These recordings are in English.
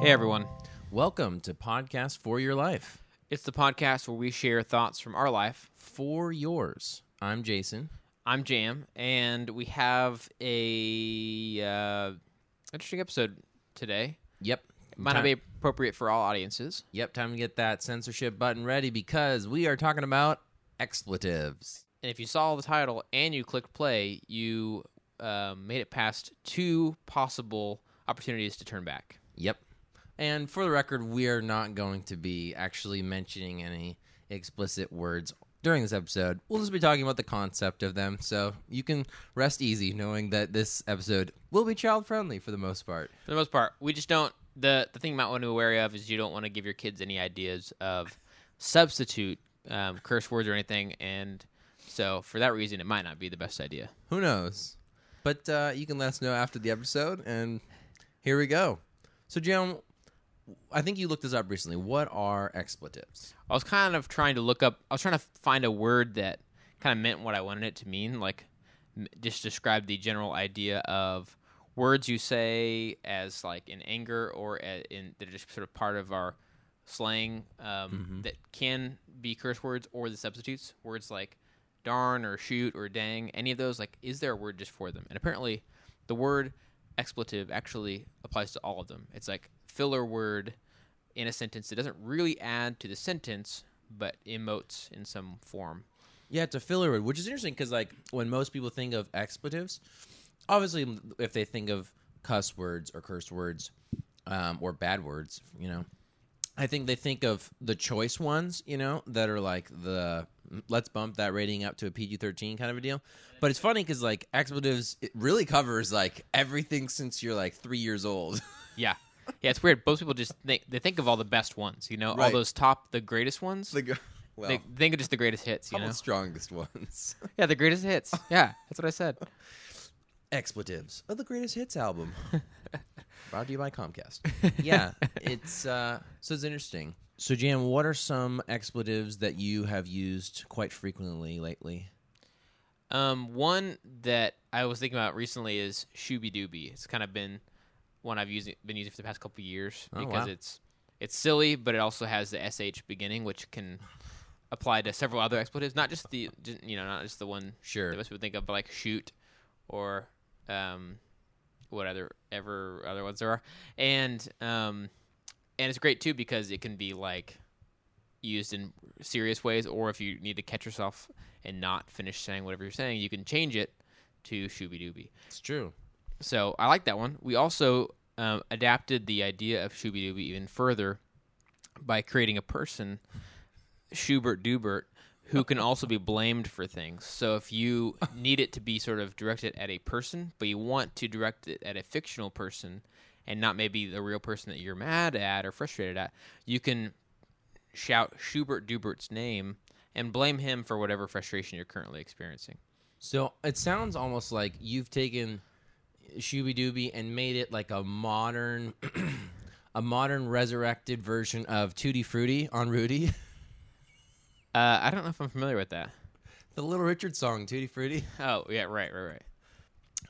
Hey everyone. Welcome to Podcast for Your Life. It's the podcast where we share thoughts from our life. For yours. I'm Jason. I'm Jam, and we have a uh, interesting episode today. Yep. It might not be appropriate for all audiences. Yep, time to get that censorship button ready because we are talking about expletives. And if you saw the title and you clicked play, you um, made it past two possible opportunities to turn back. Yep. And for the record, we are not going to be actually mentioning any explicit words during this episode. We'll just be talking about the concept of them, so you can rest easy knowing that this episode will be child friendly for the most part. For the most part, we just don't. the The thing you might want to be wary of is you don't want to give your kids any ideas of substitute um, curse words or anything, and so for that reason, it might not be the best idea. Who knows? But uh, you can let us know after the episode, and here we go. So, Jim, I think you looked this up recently. What are expletives? I was kind of trying to look up. I was trying to find a word that kind of meant what I wanted it to mean, like m- just describe the general idea of words you say as like in anger or a, in that are just sort of part of our slang um, that can be curse words or the substitutes words like darn or shoot or dang. Any of those, like, is there a word just for them? And apparently, the word expletive actually applies to all of them. It's like filler word in a sentence that doesn't really add to the sentence but emotes in some form. Yeah, it's a filler word, which is interesting because, like, when most people think of expletives, obviously, if they think of cuss words or curse words um, or bad words, you know, I think they think of the choice ones, you know, that are like the let's bump that rating up to a PG 13 kind of a deal. But it's funny because, like, expletives, it really covers, like, everything since you're, like, three years old. Yeah. Yeah, it's weird. Most people just think they think of all the best ones, you know, all those top, the greatest ones. the, well, they think of just the greatest hits, you know. about strongest ones? Yeah, the greatest hits. Yeah, that's what I said. expletives of the greatest hits album brought to you by comcast yeah it's uh so it's interesting so jam what are some expletives that you have used quite frequently lately Um, one that I was thinking about recently is Shooby Dooby. It's kind of been one I've used been using for the past couple of years Oh, because wow. it's it's silly, but it also has the sh beginning, which can apply to several other expletives, not just the you know not just the one Sure. that most people think of, but like shoot or um, what other ever other ones there are, and um, and it's great too because it can be like used in serious ways, or if you need to catch yourself and not finish saying whatever you're saying, you can change it to shooby dooby. it's true So I like that one. We also um, adapted the idea of shooby dooby even further by creating a person, Schubert Dubert, who can also be blamed for things. So if you need it to be sort of directed at a person, but you want to direct it at a fictional person and not maybe the real person that you're mad at or frustrated at, you can shout Schubert Dubert's name and blame him for whatever frustration you're currently experiencing. so it sounds almost like you've taken shooby dooby and made it like a modern a modern resurrected version of tutti frutti on rudy Uh, I don't know if I'm familiar with that. the little richard song tutti frutti Oh, yeah, right, right, right.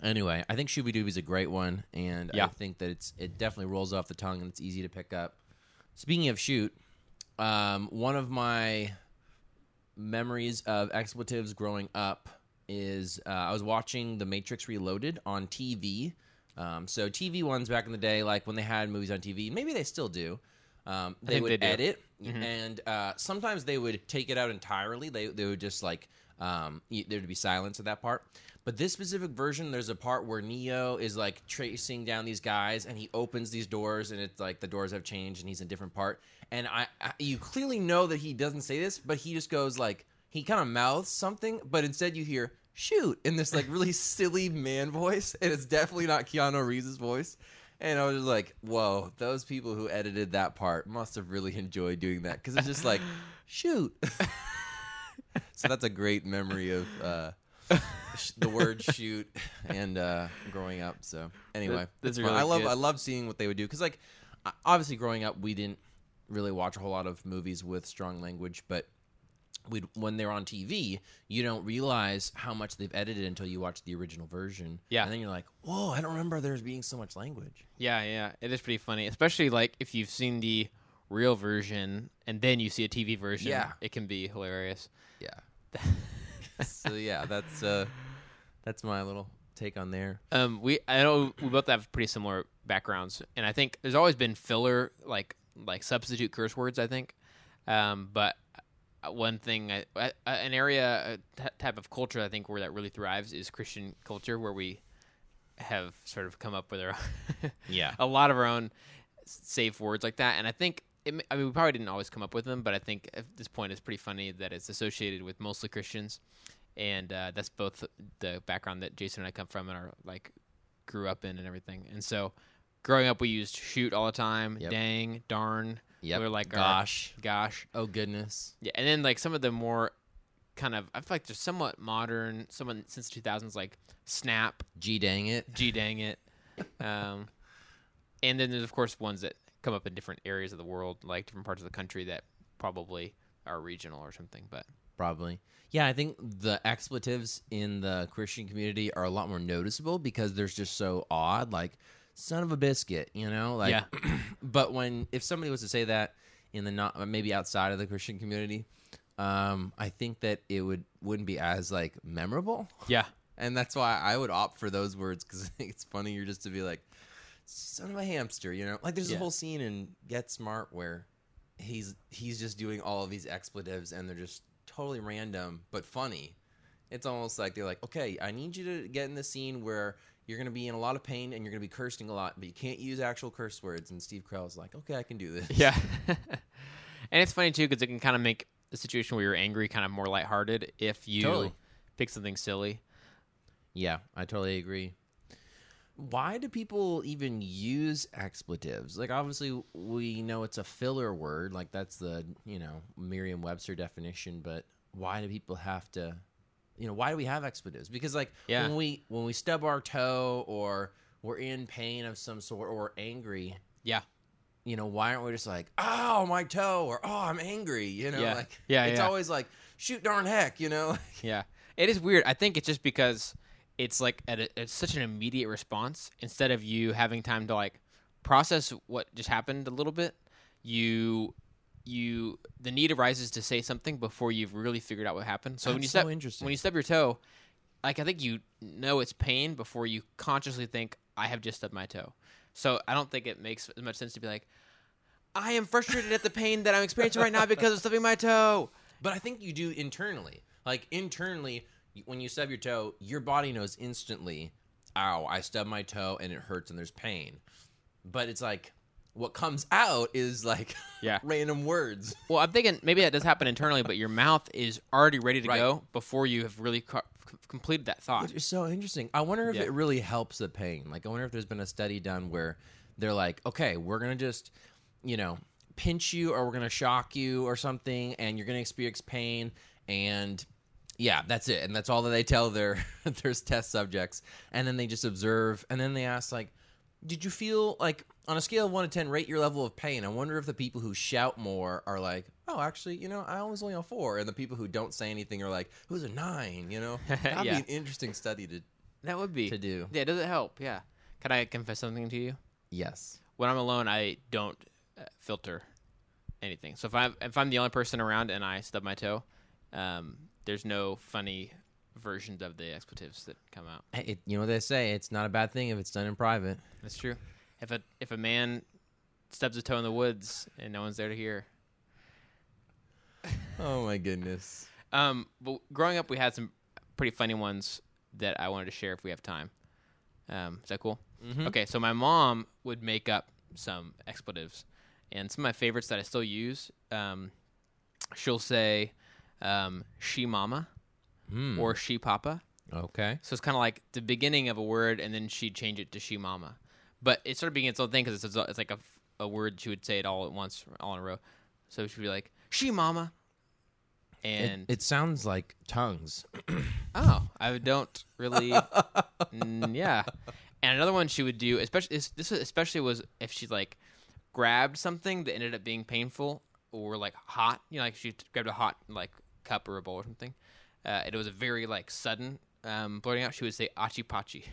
Anyway, I think Shooby Dooby's a great one, and I think that it's it definitely rolls off the tongue and it's easy to pick up. Speaking of shoot, um, one of my memories of expletives growing up is uh, I was watching The Matrix Reloaded on TV. Um, so TV ones back in the day, like when they had movies on TV, maybe they still do. Um, they think would they do. edit, and uh, sometimes they would take it out entirely. They they would just like um, y- there would be silence at that part. But this specific version, there's a part where Neo is like tracing down these guys, and he opens these doors, and it's like the doors have changed, and he's in a different part. And I, I you clearly know that he doesn't say this, but he just goes like he kind of mouths something, but instead you hear shoot in this like really silly man voice, and it's definitely not Keanu Reeves' voice. And I was just like, whoa, those people who edited that part must have really enjoyed doing that because it's just like, shoot. so that's a great memory of uh, sh- the word shoot and uh, growing up. So anyway, that's really I love good. I love seeing what they would do because like obviously growing up we didn't really watch a whole lot of movies with strong language, but we'd when they're on TV, you don't realize how much they've edited until you watch the original version. Yeah. and then you're like, whoa, I don't remember there being so much language. Yeah, yeah, it is pretty funny, especially like if you've seen the real version and then you see a TV version. Yeah. it can be hilarious. Yeah. so yeah, that's uh, that's my little take on there. Um, we I know we both have pretty similar backgrounds, and I think there's always been filler like like substitute curse words. I think, um, but uh, one thing, I, I, an area, a t- type of culture, I think where that really thrives is Christian culture, where we have sort of come up with our Yeah. a lot of our own safe words like that, and I think. It, I mean, we probably didn't always come up with them, but I think at this point it's pretty funny that it's associated with mostly Christians, and uh, that's both the background that Jason and I come from and are like grew up in and everything. And so, growing up, we used shoot all the time, Yep. dang, darn, Yep. We're like our- gosh. gosh, Oh goodness. yeah. And then like some of the more kind of I feel like they're somewhat modern, someone since two thousands like snap, G dang it. G dang it, um, and then there's of course ones that come up in different areas of the world, like different parts of the country that probably are regional or something. But Probably. Yeah, I think the expletives in the Christian community are a lot more noticeable because they're just so odd. Like, son of a biscuit, you know? Like, Yeah. but when, if somebody was to say that in the not, maybe outside of the Christian community, um, I think that it would, wouldn't be as, like, memorable. yeah, And that's why I would opt for those words because I think it's funnier just to be like, son of a hamster, you know? Like, there's Yeah. a whole scene in Get Smart where he's he's just doing all of these expletives and they're just totally random but funny. It's almost like they're like, okay, I need you to get in the scene where you're going to be in a lot of pain and you're going to be cursing a lot, but you can't use actual curse words. And Steve Carell's like, okay, I can do this. Yeah. and it's funny too because it can kind of make the situation where you're angry kind of more lighthearted if you Totally. pick something silly. Yeah, I totally agree. Why do people even use expletives? Like, obviously, we know it's a filler word. Like, that's the, you know, Merriam Webster definition. But why do people have to, you know, why do we have expletives? Because, like, Yeah. when we when we stub our toe or we're in pain of some sort or we're angry, Yeah. you know, why aren't we just like, oh, my toe or oh, I'm angry? You know, Yeah. like, Yeah, it's yeah. always like, shoot darn heck, you know? Yeah. It is weird. I think it's just because it's like at a, it's such an immediate response instead of you having time to like process what just happened a little bit. You you the need arises to say something before you've really figured out what happened. So when you That's so step interesting. when you stub your toe, like I think you know it's pain before you consciously think I have just stubbed my toe. So I don't think it makes as much sense to be like I am frustrated at the pain that I'm experiencing right now because of stubbing my toe. But I think you do internally. Like internally, when you stub your toe, your body knows instantly, "Ow, I stubbed my toe and it hurts and there's pain." But it's like what comes out is like Yeah. random words. Well, I'm thinking maybe that does happen internally, but your mouth is already ready to Right. go before you have really co- completed that thought. Which is so interesting. I wonder if Yeah. it really helps the pain. Like I wonder if there's been a study done where they're like, "Okay, we're going to just, you know, pinch you or we're going to shock you or something and you're going to experience pain and yeah, that's it. And that's all that they tell their their test subjects. And then they just observe and then they ask like, "Did you feel like on a scale of 1 to 10 rate your level of pain?" I wonder if the people who shout more are like, "Oh, actually, you know, I was only a 4." And the people who don't say anything are like, "It was a 9," you know? That'd Yeah. be an interesting study to That would be to do. Yeah, does it help? Yeah. Can I confess something to you? Yes. When I'm alone, I don't uh, filter anything. So if I'm if I'm the only person around and I stub my toe, um, there's no funny versions of the expletives that come out. It, you know what they say? It's not a bad thing if it's done in private. That's true. If a if a man stubs a toe in the woods and no one's there to hear, Oh my goodness. Um, but growing up, we had some pretty funny ones that I wanted to share if we have time. Um, is that cool? Mhm. Okay, so my mom would make up some expletives, and some of my favorites that I still use. Um, she'll say, um, "she mama" Hmm. or "she papa." okay. So it's kind of like the beginning of a word, and then she'd change it to "she mama." But it started being its own thing because it's, it's like a, a word she would say it all at once, all in a row. So she'd be like, "she mama," and it sounds like tongues. Oh, I don't really. mm, yeah, and another one she would do, especially this, this especially was if she like grabbed something that ended up being painful or like hot. You know, like she grabbed a hot like cup or a bowl or something. Uh, it was a very like sudden um, blurting out. She would say "achi pachi,"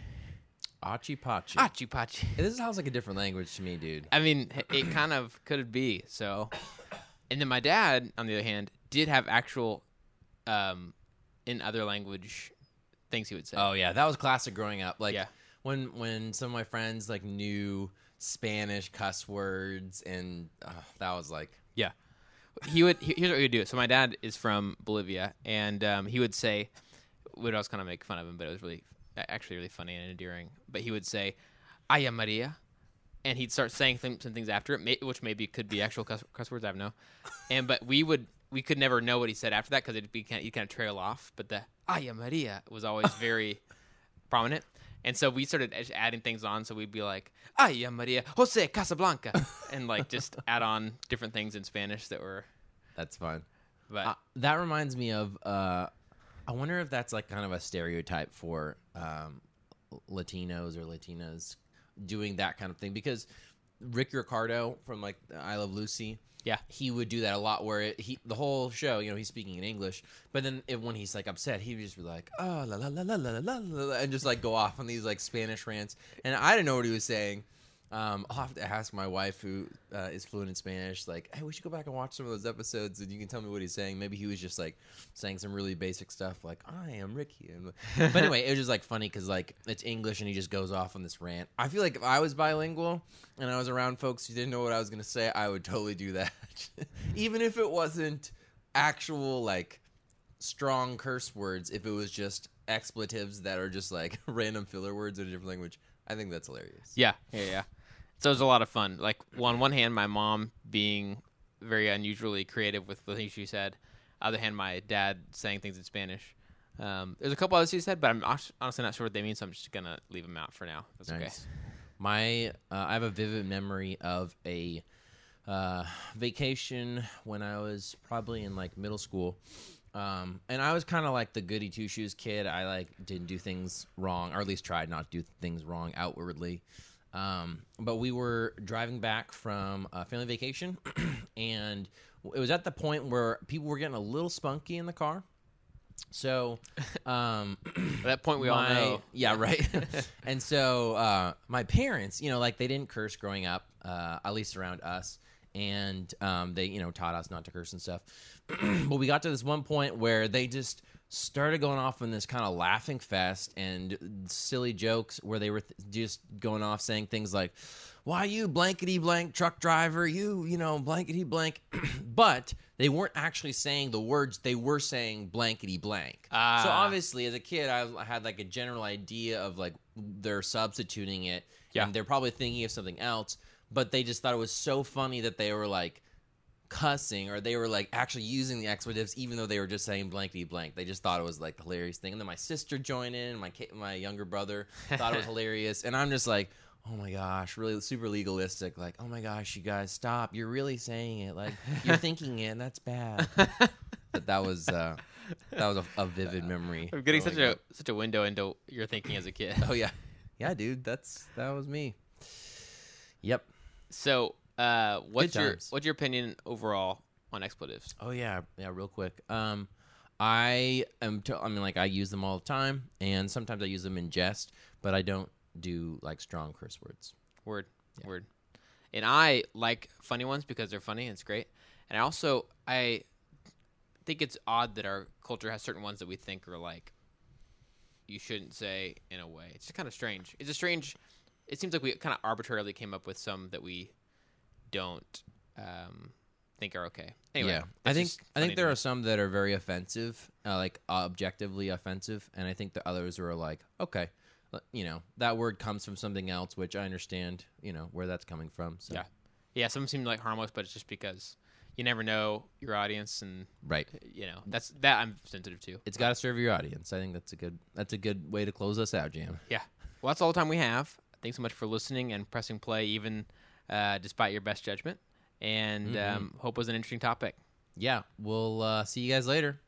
Achi Pachi. "achi pachi." This sounds like a different language to me, dude. I mean, it kind of could be so. And then my dad, on the other hand, did have actual, um, in other language, things he would say. Oh yeah, that was classic growing up. Like Yeah. when when some of my friends like knew Spanish cuss words, and uh, that was like Yeah. He would. he- Here's what he would do. So my dad is from Bolivia, and um, he would say, would always kind of make fun of him, but it was really, actually, really funny and endearing. But he would say, "Aya Maria," and he'd start saying th- some things after it, may- which maybe could be actual cuss, cuss words. I don't know. And but we would we could never know what he said after that because it'd be kind of, kind of trail off. But the "Aya Maria" was always very prominent. And so we started adding things on. So we'd be like, Ay, Maria, Jose Casablanca. and like just add on different things in Spanish that were, that's fun. but Uh, that reminds me of. Uh, I wonder if that's like kind of a stereotype for um, Latinos or Latinas doing that kind of thing because Rick Ricardo from like I Love Lucy. Yeah. he would do that a lot. Where it, he the whole show, you know, he's speaking in English, but then if, when he's like upset, he would just be like, "Oh la la la la la la la," la," and just like go off on these like Spanish rants, and I didn't know what he was saying. Um, I'll have to ask my wife, who uh, is fluent in Spanish, like, hey, we should go back and watch some of those episodes, and you can tell me what he's saying. Maybe he was just like saying some really basic stuff, like, I am Ricky. And, but anyway, it was just like funny because like it's English, and he just goes off on this rant. I feel like if I was bilingual and I was around folks who didn't know what I was gonna say, I would totally do that, even if it wasn't actual like strong curse words. If it was just expletives that are just like random filler words in a different language, I think that's hilarious. yeah, yeah, yeah. So it was a lot of fun. Like on one hand, my mom being very unusually creative with the things she said. On the Other hand, my dad saying things in Spanish. Um, there's a couple others he said, but I'm honestly not sure what they mean, so I'm just gonna leave them out for now. That's okay. Nice. My, uh, I have a vivid memory of a uh, vacation when I was probably in like middle school. Um, and I was kind of like the goody two shoes kid. I like didn't do things wrong, or at least tried not to do things wrong outwardly. Um, but we were driving back from a family vacation, and it was at the point where people were getting a little spunky in the car. So, um, At that point, we all know. Yeah, right. and so uh, my parents, you know, like they didn't curse growing up, uh, at least around us, and um, they, you know, taught us not to curse and stuff. but we got to this one point where they just started going off on this kind of laughing fest and silly jokes where they were th- just going off saying things like why you blankety blank truck driver you you know blankety blank but they weren't actually saying the words they were saying blankety blank so Ah. obviously as a kid I, I had like a general idea of like they're substituting it Yeah. and they're probably thinking of something else but they just thought it was so funny that they were like cussing or they were like actually using the expletives even though they were just saying blankety blank. They just thought it was like the hilarious thing. And then my sister joined in my my younger brother thought it was hilarious. And i'm just like oh my gosh really super legalistic like oh my gosh you guys stop. You're really saying it. Like you're thinking it. And that's bad. But that was uh that was a, a vivid memory I'm getting such a up. such a window into your thinking as a kid. oh yeah. Yeah dude that's that was me. Yep So, uh, what's Good your times. what's your opinion overall on expletives? Oh yeah, yeah. Real quick. Um, I am. T- I mean, like I use them all the time, and sometimes I use them in jest, but I don't do like strong curse words. Word, word. And I like funny ones because they're funny and it's great. And I also I think it's odd that our culture has certain ones that we think are like you shouldn't say in a way. It's just kind of strange. It's a strange. It seems like we kind of arbitrarily came up with some that we don't um, think are okay. Anyway, yeah, I think I think there are some that are very offensive, uh, like objectively offensive, and I think the others are like, okay, you know, that word comes from something else, which I understand, you know, where that's coming from. So. Yeah. Yeah, some seem like harmless, but it's just because you never know your audience, and right. you know that's that I'm sensitive to. It's got to serve your audience. I think that's a good that's a good way to close us out, Jam. Yeah. Well, that's all the time we have. Thanks so much for listening and pressing play, even uh, despite your best judgment. And Mhm. um, hope was an interesting topic. Yeah, we'll uh, see you guys later.